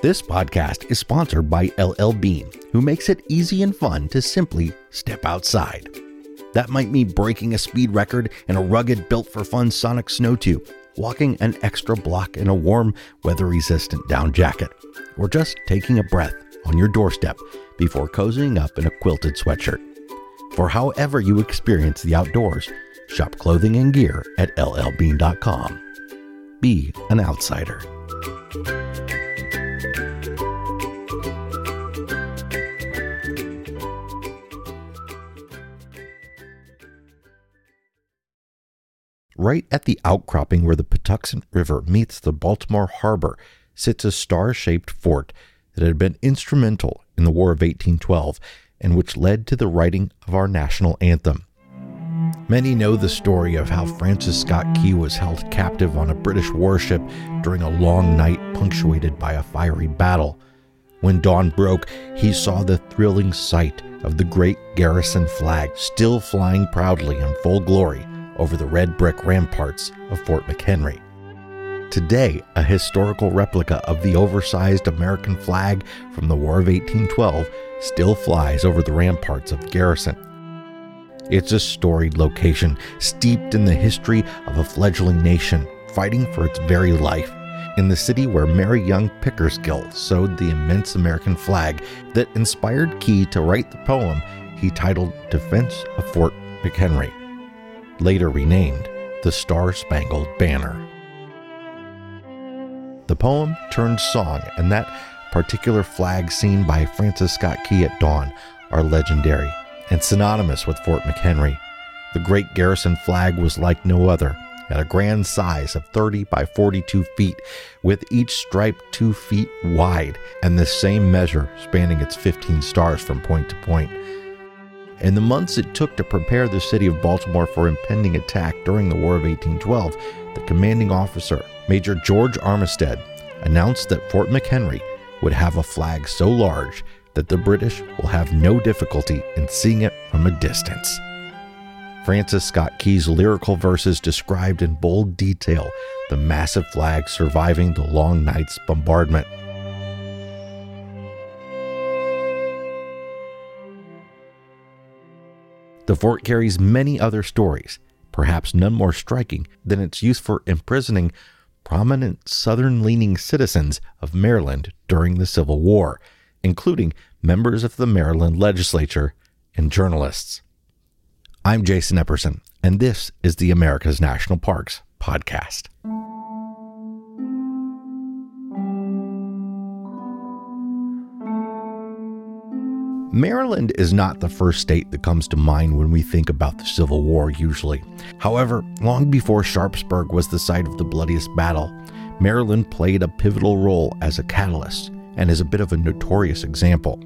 This podcast is sponsored by LL Bean, who makes it easy and fun to simply step outside. That might mean breaking a speed record in a rugged, built for fun Sonic snow tube, walking an extra block in a warm, weather resistant down jacket, or just taking a breath on your doorstep before cozying up in a quilted sweatshirt. For however you experience the outdoors, shop clothing and gear at llbean.com. Be an outsider. Right at the outcropping where the Patuxent River meets the Baltimore Harbor sits a star shaped fort that had been instrumental in the War of 1812 and which led to the writing of our national anthem. Many know the story of how Francis Scott Key was held captive on a British warship during a long night punctuated by a fiery battle. When dawn broke, he saw the thrilling sight of the great garrison flag still flying proudly in full glory over the red brick ramparts of Fort McHenry. Today, a historical replica of the oversized American flag from the War of 1812 still flies over the ramparts of Garrison. It's a storied location steeped in the history of a fledgling nation fighting for its very life, in the city where Mary Young Pickersgill sewed the immense American flag that inspired Key to write the poem he titled Defense of Fort McHenry later renamed the Star Spangled Banner. The poem turned song, and that particular flag seen by Francis Scott Key at dawn are legendary and synonymous with Fort McHenry. The great garrison flag was like no other, at a grand size of 30 by 42 feet, with each stripe two feet wide and the same measure spanning its 15 stars from point to point. In the months it took to prepare the city of Baltimore for impending attack during the War of 1812, the commanding officer, Major George Armistead, announced that Fort McHenry would have a flag so large that the British will have no difficulty in seeing it from a distance. Francis Scott Key's lyrical verses described in bold detail the massive flag surviving the long night's bombardment. The fort carries many other stories, perhaps none more striking than its use for imprisoning prominent southern leaning citizens of Maryland during the Civil War, including members of the Maryland legislature and journalists. I'm Jason Epperson, and this is the America's National Parks podcast. Maryland is not the first state that comes to mind when we think about the Civil War, usually. However, long before Sharpsburg was the site of the bloodiest battle, Maryland played a pivotal role as a catalyst and is a bit of a notorious example.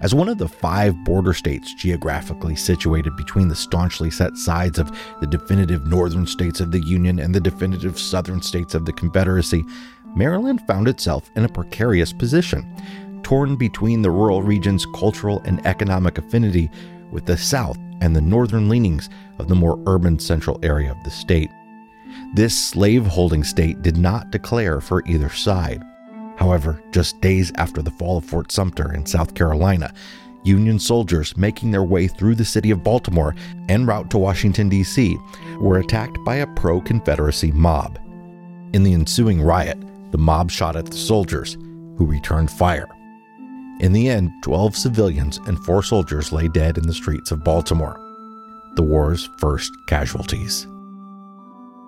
As one of the five border states geographically situated between the staunchly set sides of the definitive northern states of the Union and the definitive southern states of the Confederacy, Maryland found itself in a precarious position torn between the rural region's cultural and economic affinity with the south and the northern leanings of the more urban central area of the state. This slave-holding state did not declare for either side. However, just days after the fall of Fort Sumter in South Carolina, Union soldiers making their way through the city of Baltimore en route to Washington, D.C., were attacked by a pro Confederacy mob. In the ensuing riot, the mob shot at the soldiers, who returned fire. In the end, 12 civilians and four soldiers lay dead in the streets of Baltimore, the war's first casualties.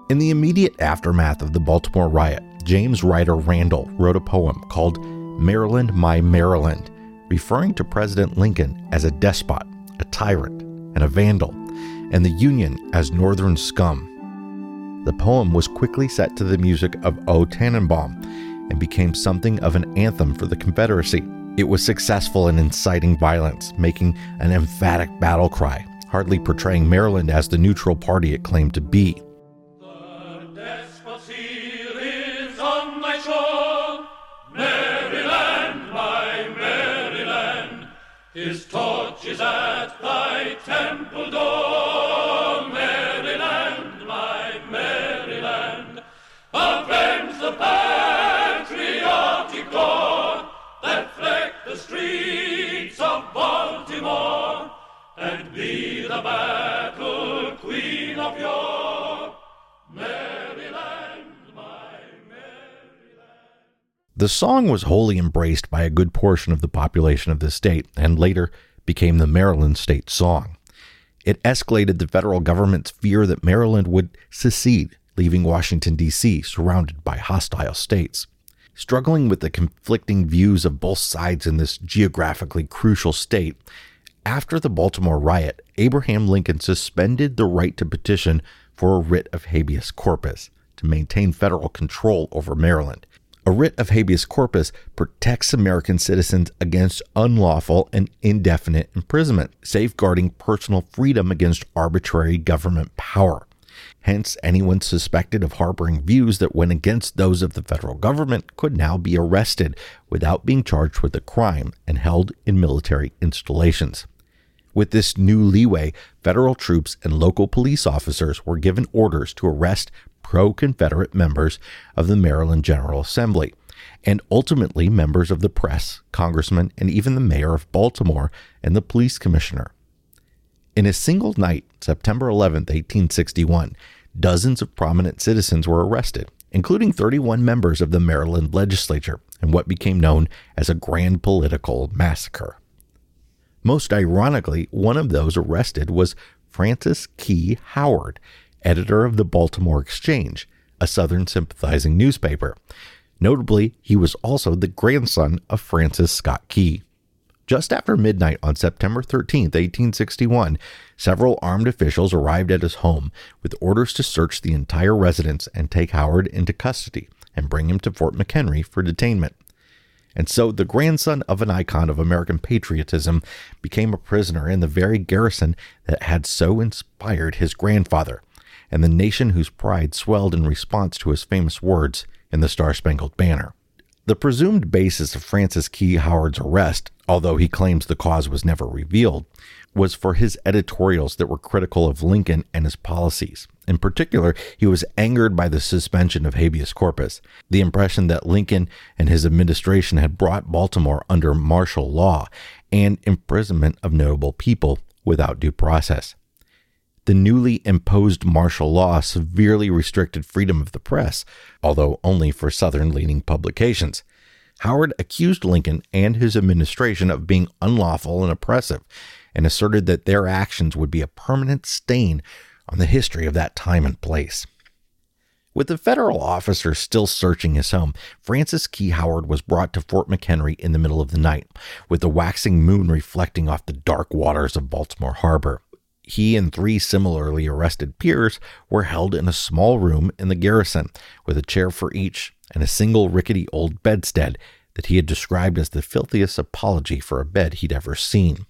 In the immediate aftermath of the Baltimore riot, James Ryder Randall wrote a poem called Maryland, My Maryland, referring to President Lincoln as a despot, a tyrant, and a vandal, and the Union as Northern scum. The poem was quickly set to the music of O. Tannenbaum and became something of an anthem for the Confederacy. It was successful in inciting violence, making an emphatic battle cry, hardly portraying Maryland as the neutral party it claimed to be. Shore, Maryland, my Maryland. His torch is at thy temple door, The song was wholly embraced by a good portion of the population of the state and later became the Maryland state song. It escalated the federal government's fear that Maryland would secede, leaving Washington, D.C. surrounded by hostile states. Struggling with the conflicting views of both sides in this geographically crucial state, after the Baltimore riot, Abraham Lincoln suspended the right to petition for a writ of habeas corpus to maintain federal control over Maryland. A writ of habeas corpus protects American citizens against unlawful and indefinite imprisonment, safeguarding personal freedom against arbitrary government power. Hence, anyone suspected of harboring views that went against those of the federal government could now be arrested without being charged with a crime and held in military installations. With this new leeway, federal troops and local police officers were given orders to arrest pro Confederate members of the Maryland General Assembly, and ultimately members of the press, congressmen, and even the mayor of Baltimore and the police commissioner. In a single night, September 11, 1861, dozens of prominent citizens were arrested, including 31 members of the Maryland legislature, in what became known as a grand political massacre. Most ironically, one of those arrested was Francis Key Howard, editor of the Baltimore Exchange, a Southern sympathizing newspaper. Notably, he was also the grandson of Francis Scott Key. Just after midnight on September 13, 1861, several armed officials arrived at his home with orders to search the entire residence and take Howard into custody and bring him to Fort McHenry for detainment. And so the grandson of an icon of American patriotism became a prisoner in the very garrison that had so inspired his grandfather, and the nation whose pride swelled in response to his famous words in the Star Spangled Banner. The presumed basis of Francis Key Howard's arrest, although he claims the cause was never revealed, was for his editorials that were critical of Lincoln and his policies. In particular, he was angered by the suspension of habeas corpus, the impression that Lincoln and his administration had brought Baltimore under martial law, and imprisonment of notable people without due process. The newly imposed martial law severely restricted freedom of the press, although only for Southern leaning publications. Howard accused Lincoln and his administration of being unlawful and oppressive, and asserted that their actions would be a permanent stain on the history of that time and place. With the federal officers still searching his home, Francis Key Howard was brought to Fort McHenry in the middle of the night, with the waxing moon reflecting off the dark waters of Baltimore Harbor. He and three similarly arrested peers were held in a small room in the garrison, with a chair for each and a single rickety old bedstead that he had described as the filthiest apology for a bed he'd ever seen.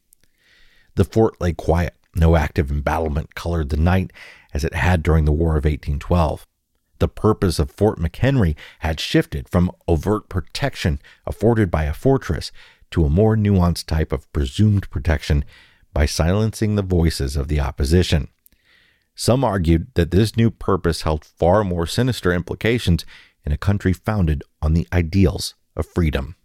The fort lay quiet. No active embattlement colored the night as it had during the War of 1812. The purpose of Fort McHenry had shifted from overt protection afforded by a fortress to a more nuanced type of presumed protection by silencing the voices of the opposition. Some argued that this new purpose held far more sinister implications in a country founded on the ideals of freedom.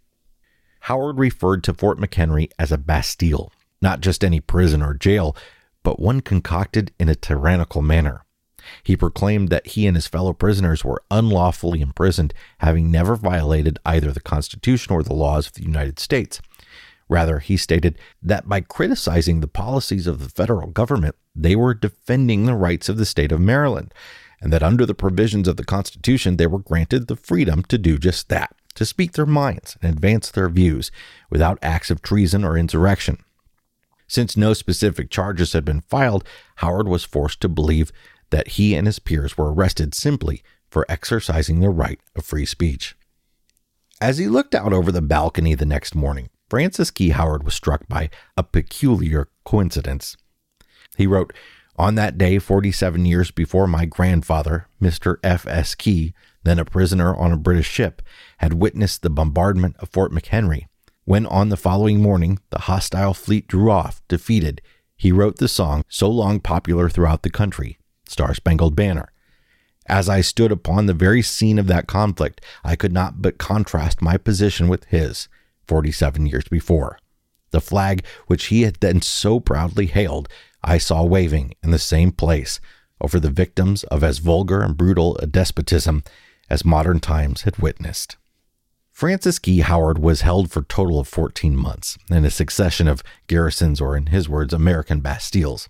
Howard referred to Fort McHenry as a Bastille, not just any prison or jail, but one concocted in a tyrannical manner. He proclaimed that he and his fellow prisoners were unlawfully imprisoned, having never violated either the Constitution or the laws of the United States. Rather, he stated that by criticizing the policies of the federal government, they were defending the rights of the state of Maryland, and that under the provisions of the Constitution, they were granted the freedom to do just that, to speak their minds and advance their views without acts of treason or insurrection. Since no specific charges had been filed, Howard was forced to believe that he and his peers were arrested simply for exercising their right of free speech. As he looked out over the balcony the next morning, Francis Key Howard was struck by a peculiar coincidence. He wrote, On that day, 47 years before my grandfather, Mr. F. S. Key, then a prisoner on a British ship, had witnessed the bombardment of Fort McHenry when on the following morning the hostile fleet drew off, defeated, he wrote the song so long popular throughout the country, Star Spangled Banner. As I stood upon the very scene of that conflict, I could not but contrast my position with his, 47 years before. The flag which he had then so proudly hailed, I saw waving in the same place over the victims of as vulgar and brutal a despotism as modern times had witnessed. Francis Key Howard was held for a total of 14 months in a succession of garrisons, or in his words, American bastilles.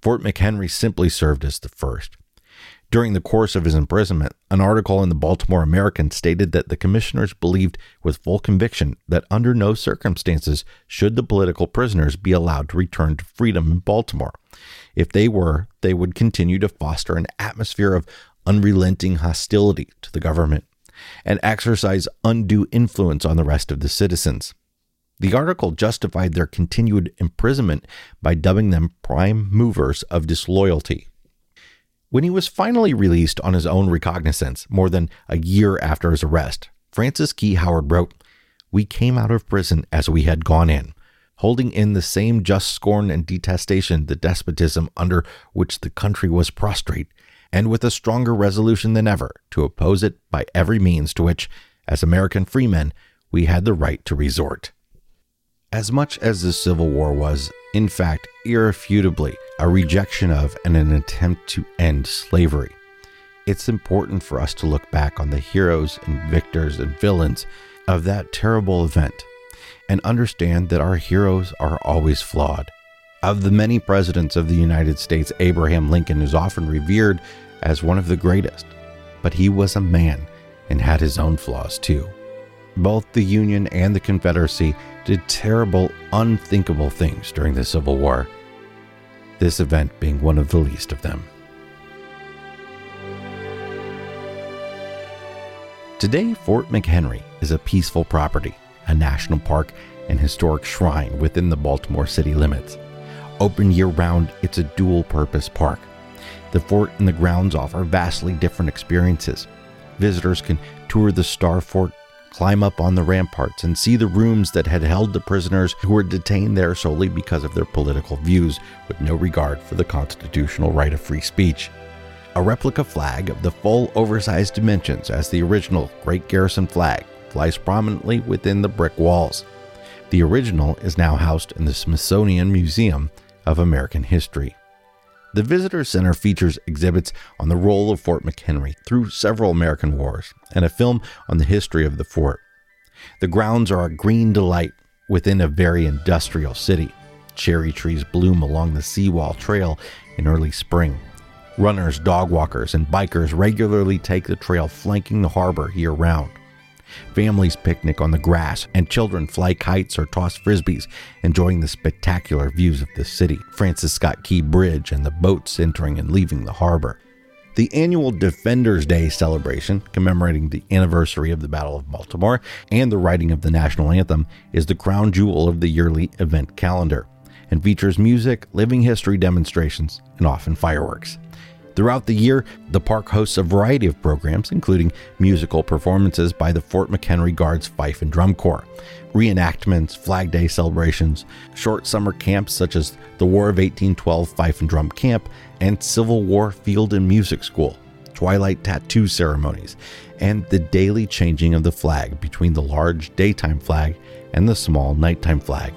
Fort McHenry simply served as the first. During the course of his imprisonment, an article in the Baltimore American stated that the commissioners believed with full conviction that under no circumstances should the political prisoners be allowed to return to freedom in Baltimore. If they were, they would continue to foster an atmosphere of unrelenting hostility to the government and exercise undue influence on the rest of the citizens. The article justified their continued imprisonment by dubbing them prime movers of disloyalty. When he was finally released on his own recognizance, more than a year after his arrest, Francis Key Howard wrote, We came out of prison as we had gone in, holding in the same just scorn and detestation the despotism under which the country was prostrate, and with a stronger resolution than ever to oppose it by every means to which, as American freemen, we had the right to resort. As much as the Civil War was, in fact, irrefutably a rejection of and an attempt to end slavery, it's important for us to look back on the heroes and victors and villains of that terrible event and understand that our heroes are always flawed. Of the many presidents of the United States, Abraham Lincoln is often revered as one of the greatest, but he was a man and had his own flaws too. Both the Union and the Confederacy did terrible, unthinkable things during the Civil War, this event being one of the least of them. Today, Fort McHenry is a peaceful property, a national park, and historic shrine within the Baltimore city limits. Open year round, it's a dual purpose park the fort and the grounds offer vastly different experiences. Visitors can tour the Star Fort, climb up on the ramparts, and see the rooms that had held the prisoners who were detained there solely because of their political views, with no regard for the constitutional right of free speech. A replica flag of the full oversized dimensions as the original Great Garrison flag flies prominently within the brick walls. The original is now housed in the Smithsonian Museum of American History. The Visitor Center features exhibits on the role of Fort McHenry through several American wars and a film on the history of the fort. The grounds are a green delight within a very industrial city. Cherry trees bloom along the seawall trail in early spring. Runners, dog walkers, and bikers regularly take the trail flanking the harbor year round. Families picnic on the grass, and children fly kites or toss frisbees, enjoying the spectacular views of the city, Francis Scott Key Bridge, and the boats entering and leaving the harbor. The annual Defenders Day celebration, commemorating the anniversary of the Battle of Baltimore and the writing of the national anthem, is the crown jewel of the yearly event calendar and features music, living history demonstrations, and often fireworks. Throughout the year, the park hosts a variety of programs, including musical performances by the Fort McHenry Guards Fife and Drum Corps, reenactments, Flag Day celebrations, short summer camps such as the War of 1812 Fife and Drum Camp, and Civil War Field and Music School, twilight tattoo ceremonies, and the daily changing of the flag between the large daytime flag and the small nighttime flag,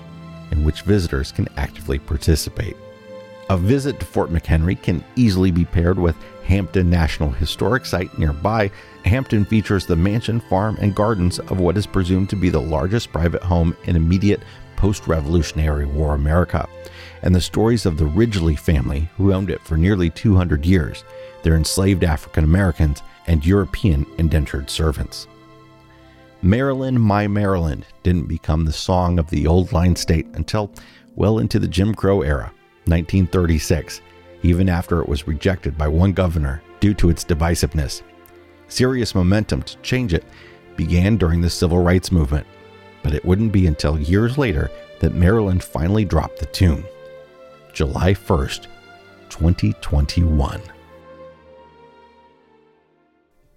in which visitors can actively participate. A visit to Fort McHenry can easily be paired with Hampton National Historic Site nearby. Hampton features the mansion, farm, and gardens of what is presumed to be the largest private home in immediate post Revolutionary War America, and the stories of the Ridgely family who owned it for nearly 200 years, their enslaved African Americans, and European indentured servants. Maryland, My Maryland didn't become the song of the old line state until well into the Jim Crow era. 1936, even after it was rejected by one governor due to its divisiveness. Serious momentum to change it began during the civil rights movement, but it wouldn't be until years later that Maryland finally dropped the tune. July 1st, 2021.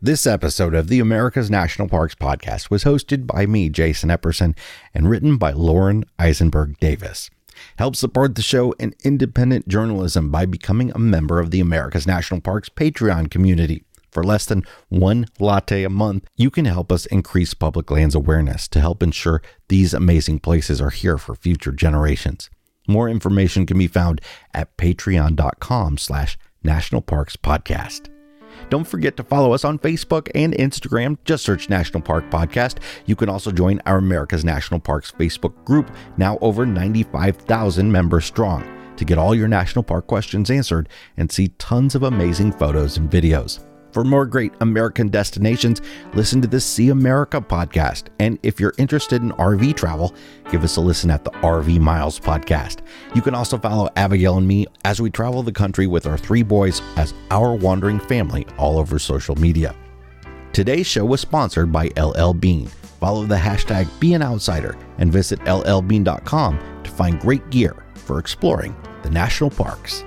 This episode of the America's National Parks podcast was hosted by me, Jason Epperson, and written by Lauren Eisenberg Davis. Help support the show and independent journalism by becoming a member of the America's National Parks Patreon community. For less than one latte a month, you can help us increase public lands awareness to help ensure these amazing places are here for future generations. More information can be found at patreon.com slash national parks podcast. Don't forget to follow us on Facebook and Instagram. Just search National Park Podcast. You can also join our America's National Parks Facebook group, now over 95,000 members strong, to get all your national park questions answered and see tons of amazing photos and videos. For more great American destinations, listen to the See America podcast. And if you're interested in RV travel, give us a listen at the RV Miles podcast. You can also follow Abigail and me as we travel the country with our three boys as our wandering family all over social media. Today's show was sponsored by LL Bean. Follow the hashtag Be an Outsider and visit llbean.com to find great gear for exploring the national parks.